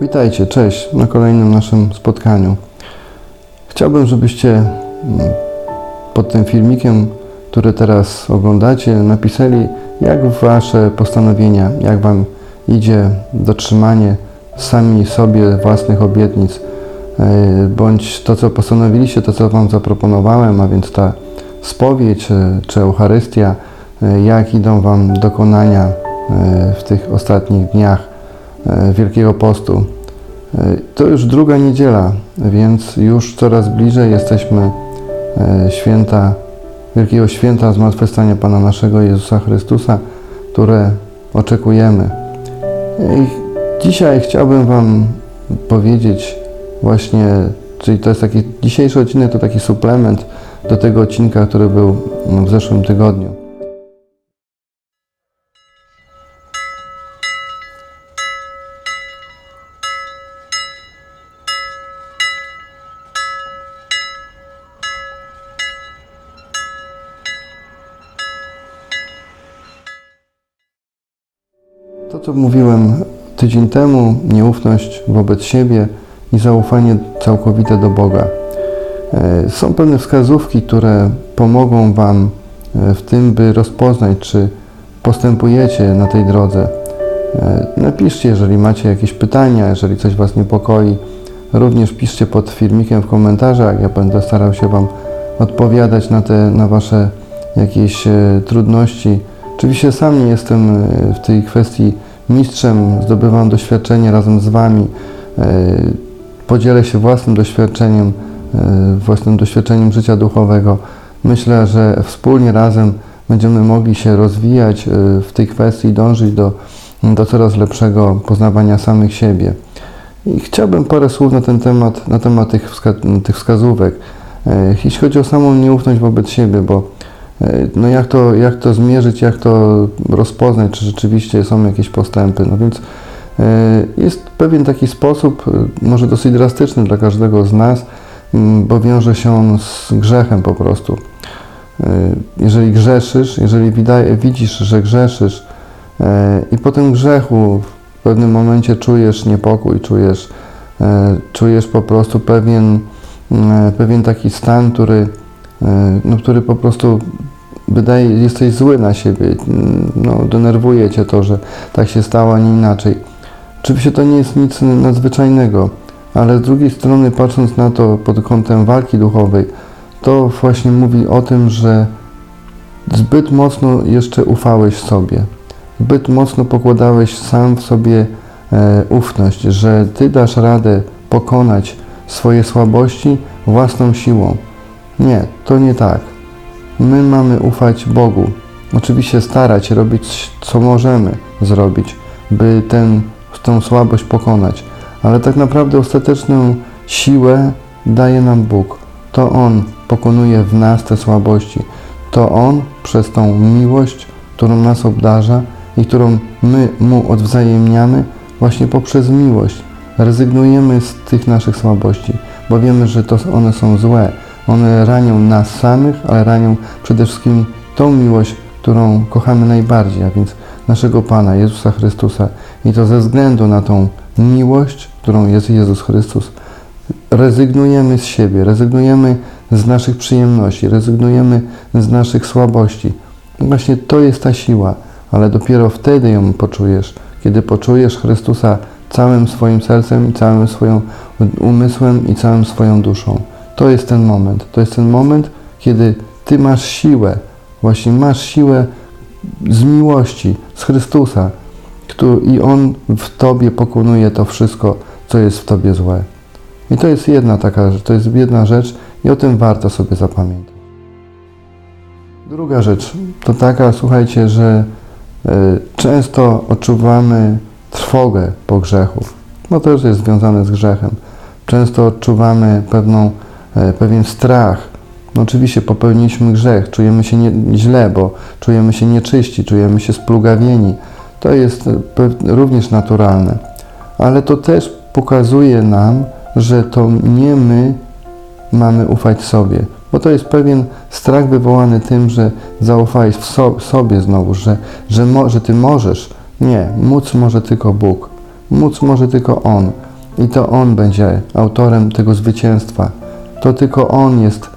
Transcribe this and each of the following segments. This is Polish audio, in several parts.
Witajcie, cześć na kolejnym naszym spotkaniu. Chciałbym, żebyście mm, pod tym filmikiem, który teraz oglądacie, napisali, jak wasze postanowienia, jak wam idzie dotrzymanie sami sobie własnych obietnic, e, bądź to, co postanowiliście, to, co wam zaproponowałem, a więc ta spowiedź e, czy Eucharystia, e, jak idą wam dokonania w tych ostatnich dniach Wielkiego Postu. E, To już druga niedziela, więc już coraz bliżej jesteśmy e, święta, Wielkiego Święta Zmartwychwstania Pana naszego Jezusa Chrystusa, które oczekujemy. I dzisiaj chciałbym Wam powiedzieć właśnie, czyli to jest taki, dzisiejszy odcinek to taki suplement do tego odcinka, który był w zeszłym tygodniu. To, co mówiłem tydzień temu, nieufność wobec siebie i zaufanie całkowite do Boga. E, Są pewne wskazówki, które pomogą Wam e, w tym, by rozpoznać, czy postępujecie na tej drodze. E, Napiszcie, jeżeli macie jakieś pytania, jeżeli coś Was niepokoi. Również piszcie pod filmikiem w komentarzach. Ja będę starał się Wam odpowiadać na te, na Wasze jakieś trudności. Oczywiście sam nie jestem e, w tej kwestii mistrzem, zdobywam doświadczenie razem z Wami. E, Podzielę się własnym doświadczeniem, e, własnym doświadczeniem życia duchowego. Myślę, że wspólnie razem będziemy mogli się rozwijać w tej kwestii, dążyć do, do coraz lepszego poznawania samych siebie. I chciałbym parę słów na ten temat, na temat tych, wska tych wskazówek. Jeśli chodzi o samą nieufność wobec siebie, bo no jak, to, jak to zmierzyć, jak to rozpoznać, czy rzeczywiście są jakieś postępy. No więc e, jest pewien taki sposób, e, może dosyć drastyczny dla każdego z nas, bo wiąże się on z grzechem po prostu. E, Jeżeli grzeszysz, jeżeli widzisz, że grzeszysz i po tym grzechu w pewnym momencie czujesz niepokój, czujesz, czujesz po prostu pewien, pewien taki stan, który, no, który po prostu wydaje, jesteś zły na siebie, no, denerwuje cię to, że tak się stało, a nie inaczej. Oczywiście to nie jest nic nadzwyczajnego, ale z drugiej strony, patrząc na to pod kątem walki duchowej, to właśnie mówi o tym, że zbyt mocno jeszcze ufałeś sobie, zbyt mocno pokładałeś sam w sobie e, ufność, że ty dasz radę pokonać swoje słabości własną siłą. Nie, to nie tak. My mamy ufać Bogu. Oczywiście starać robić, co możemy zrobić, by ten, tę słabość pokonać, ale tak naprawdę ostateczną siłę daje nam Bóg. To On pokonuje w nas te słabości. To On przez tą miłość, którą nas obdarza i którą my Mu odwzajemniamy, właśnie poprzez miłość rezygnujemy z tych naszych słabości, bo wiemy, że to one są złe. One ranią nas samych, ale ranią przede wszystkim tą miłość, którą kochamy najbardziej, a więc naszego Pana, Jezusa Chrystusa. I to ze względu na tą miłość, którą jest Jezus Chrystus, rezygnujemy z siebie, rezygnujemy z naszych przyjemności, rezygnujemy z naszych słabości. Właśnie to jest ta siła, ale dopiero wtedy ją poczujesz, kiedy poczujesz Chrystusa całym swoim sercem i całym swoim umysłem i całą swoją duszą. To jest ten moment. To jest ten moment, kiedy Ty masz siłę, właśnie masz siłę z miłości, z Chrystusa, który, i On w Tobie pokonuje to wszystko, co jest w Tobie złe. I to jest jedna taka, to jest jedna rzecz i o tym warto sobie zapamiętać. Druga rzecz to taka, słuchajcie, że y, często odczuwamy trwogę po grzechu. No to też jest związane z grzechem. Często odczuwamy pewną, pewien strach. No oczywiście popełniliśmy grzech, czujemy się nie, źle, bo czujemy się nieczyści, czujemy się splugawieni. To jest e, również naturalne. Ale to też pokazuje nam, że to nie my mamy ufać sobie, bo to jest pewien strach wywołany tym, że zaufałeś w so, sobie znowu, że, że, że ty możesz. Nie, móc może tylko Bóg, móc może tylko On, i to On będzie autorem tego zwycięstwa. To tylko On jest,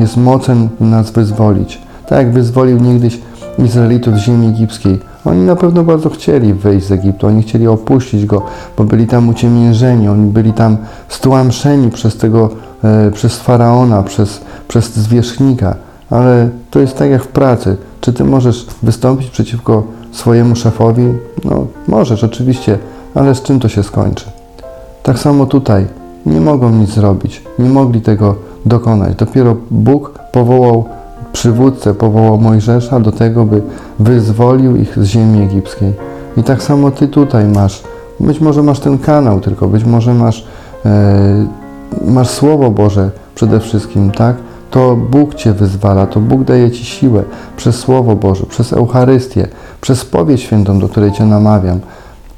jest mocen nas wyzwolić. Tak jak wyzwolił niegdyś Izraelitów z ziemi egipskiej. Oni na pewno bardzo chcieli wyjść z Egiptu, oni chcieli opuścić go, bo byli tam uciemiężeni, oni byli tam stłamszeni przez tego, e, przez faraona, przez, przez zwierzchnika. Ale to jest tak jak w pracy. Czy ty możesz wystąpić przeciwko swojemu szefowi? No, możesz oczywiście, ale z czym to się skończy? Tak samo tutaj. Nie mogą nic zrobić. Nie mogli tego dokonać. Dopiero Bóg powołał przywódcę, powołał Mojżesza do tego, by wyzwolił ich z ziemi egipskiej. I tak samo ty tutaj masz. Być może masz ten kanał tylko, być może masz, e, masz Słowo Boże przede wszystkim, tak? To Bóg cię wyzwala, to Bóg daje ci siłę przez Słowo Boże, przez Eucharystię, przez spowiedź świętą, do której cię namawiam,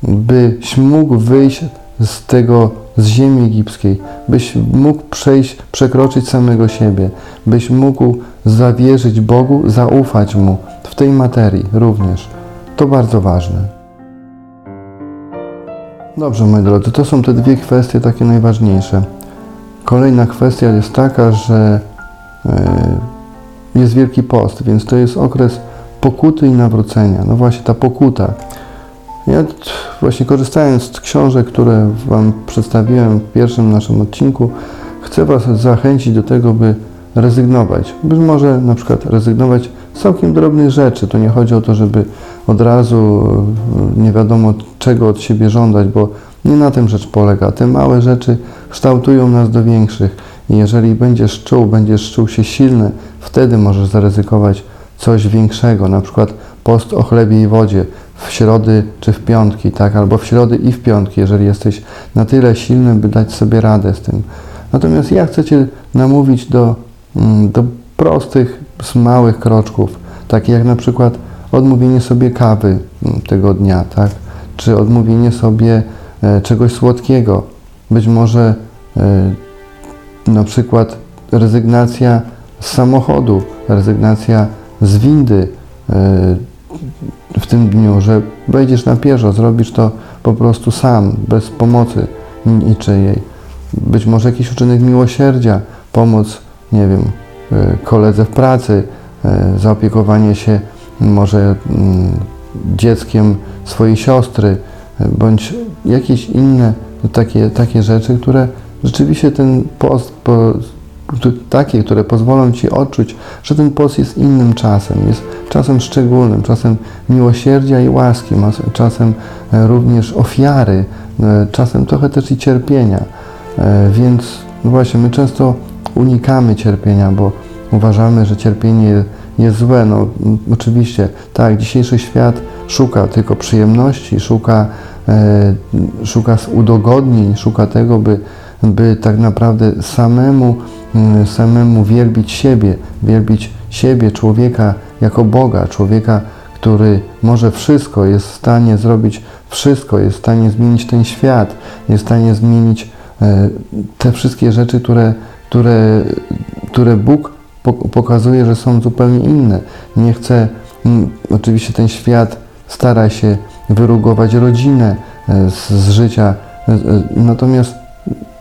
byś mógł wyjść z tego, z ziemi egipskiej, byś mógł przejść, przekroczyć samego siebie, byś mógł zawierzyć Bogu, zaufać Mu w tej materii również. To bardzo ważne. Dobrze, moi drodzy, to są te dwie kwestie takie najważniejsze. Kolejna kwestia jest taka, że e, jest Wielki Post, więc to jest okres pokuty i nawrócenia. No właśnie ta pokuta. Ja właśnie korzystając z książek, które Wam przedstawiłem w pierwszym naszym odcinku, chcę Was zachęcić do tego, by rezygnować. Być może na przykład rezygnować z całkiem drobnych rzeczy. To nie chodzi o to, żeby od razu e, nie wiadomo czego od siebie żądać, bo nie na tym rzecz polega. Te małe rzeczy kształtują nas do większych. I jeżeli będziesz czuł, będziesz czuł się silny, wtedy możesz zaryzykować coś większego, na przykład post o chlebie i wodzie w środy czy w piątki, tak, albo w środy i w piątki, jeżeli jesteś na tyle silny, by dać sobie radę z tym. Natomiast ja chcę Cię namówić do, mm, do prostych, małych kroczków, takich jak na przykład odmówienie sobie kawy mm, tego dnia, tak, czy odmówienie sobie e, czegoś słodkiego, być może e, na przykład rezygnacja z samochodu, rezygnacja z windy e, w tym dniu, że wejdziesz na pieszo, zrobisz to po prostu sam, bez pomocy niczyjej. Być może jakiś uczynek miłosierdzia, pomoc, nie wiem, e, koledze w pracy, e, zaopiekowanie się może dzieckiem swojej siostry, e, bądź jakieś inne takie, takie rzeczy, które rzeczywiście ten post, takie, które pozwolą Ci odczuć, że ten post jest innym czasem, jest czasem szczególnym, czasem miłosierdzia i łaski, czasem e, również ofiary, e, czasem trochę też i cierpienia. E, Więc no właśnie, my często unikamy cierpienia, bo uważamy, że cierpienie jest złe. No, oczywiście, tak, dzisiejszy świat szuka tylko przyjemności, szuka, szuka udogodnień, szuka tego, by, by tak naprawdę samemu, mm, samemu wielbić siebie, wielbić siebie, człowieka jako Boga, człowieka, który może wszystko, jest w stanie zrobić wszystko, jest w stanie zmienić ten świat, jest w stanie zmienić e, te wszystkie rzeczy, które, które, które Bóg po- pokazuje, że są zupełnie inne. Nie chce, mm, oczywiście ten świat stara się wyrugować rodzinę e, z, z życia, e, natomiast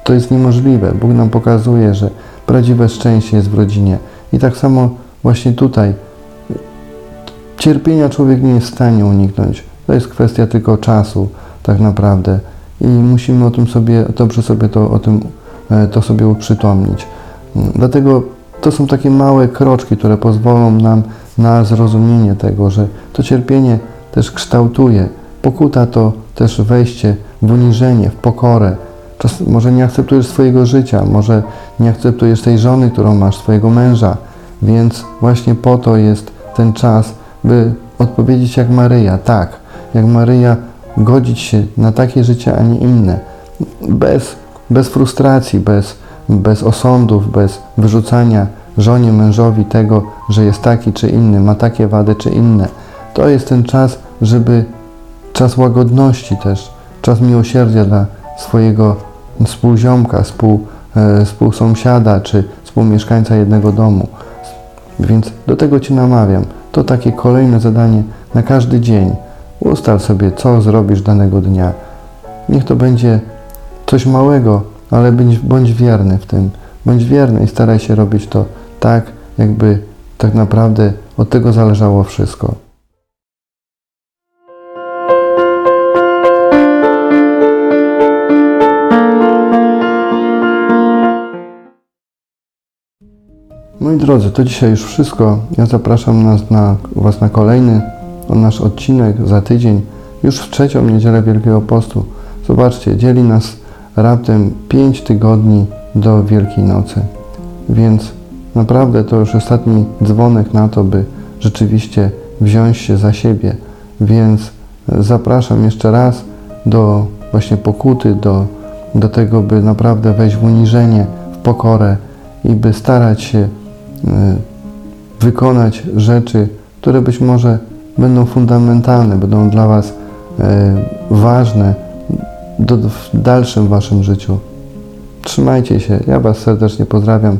to jest niemożliwe. Bóg nam pokazuje, że prawdziwe szczęście jest w rodzinie. I tak samo właśnie tutaj cierpienia człowiek nie jest w stanie uniknąć. To jest kwestia tylko czasu, tak naprawdę. I musimy o tym sobie, dobrze sobie to, o tym, e, to sobie uprzytomnić. Mm, Dlatego to są takie małe kroczki, które pozwolą nam na zrozumienie tego, że to cierpienie też kształtuje. Pokuta to też wejście w uniżenie, w pokorę. Czas, może nie akceptujesz swojego życia, może nie akceptujesz tej żony, którą masz, swojego męża, więc właśnie po to jest ten czas, by odpowiedzieć jak Maryja, tak, jak Maryja godzić się na takie życie, a nie inne, bez, bez frustracji, bez, bez osądów, bez wyrzucania żonie, mężowi tego, że jest taki czy inny, ma takie wady czy inne. To jest ten czas, żeby czas łagodności też, czas miłosierdzia dla swojego współziomka, współ, e, współsąsiada czy współmieszkańca jednego domu. Więc do tego Cię namawiam. To takie kolejne zadanie na każdy dzień. Ustal sobie, co zrobisz danego dnia. Niech to będzie coś małego, ale bądź, bądź wierny w tym. Bądź wierny i staraj się robić to tak, jakby tak naprawdę od tego zależało wszystko. Moi drodzy, to dzisiaj już wszystko. Ja zapraszam nas na, Was na kolejny nasz odcinek za tydzień, już w trzecią niedzielę Wielkiego Postu. Zobaczcie, dzieli nas raptem 5 tygodni do Wielkiej Nocy. Więc naprawdę to już ostatni dzwonek na to, by rzeczywiście wziąć się za siebie. Więc zapraszam jeszcze raz do właśnie pokuty, do, do tego, by naprawdę wejść w uniżenie, w pokorę i by starać się wykonać rzeczy, które być może będą fundamentalne, będą dla Was e, ważne do, w dalszym Waszym życiu. Trzymajcie się. Ja Was serdecznie pozdrawiam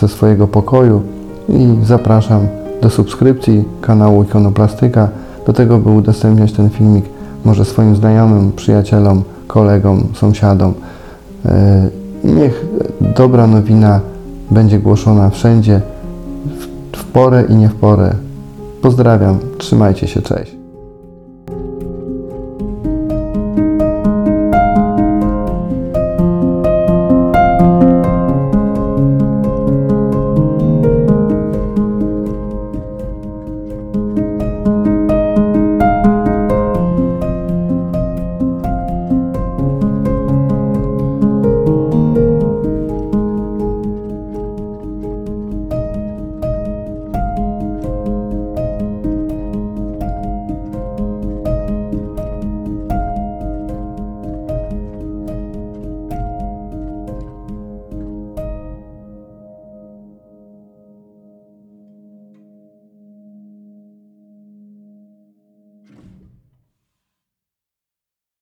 ze swojego pokoju i zapraszam do subskrypcji kanału Ikonoplastyka, do tego, by udostępniać ten filmik może swoim znajomym, przyjacielom, kolegom, sąsiadom. E, Niech dobra nowina będzie głoszona wszędzie, w, porę i nie w porę. Pozdrawiam, trzymajcie się, cześć.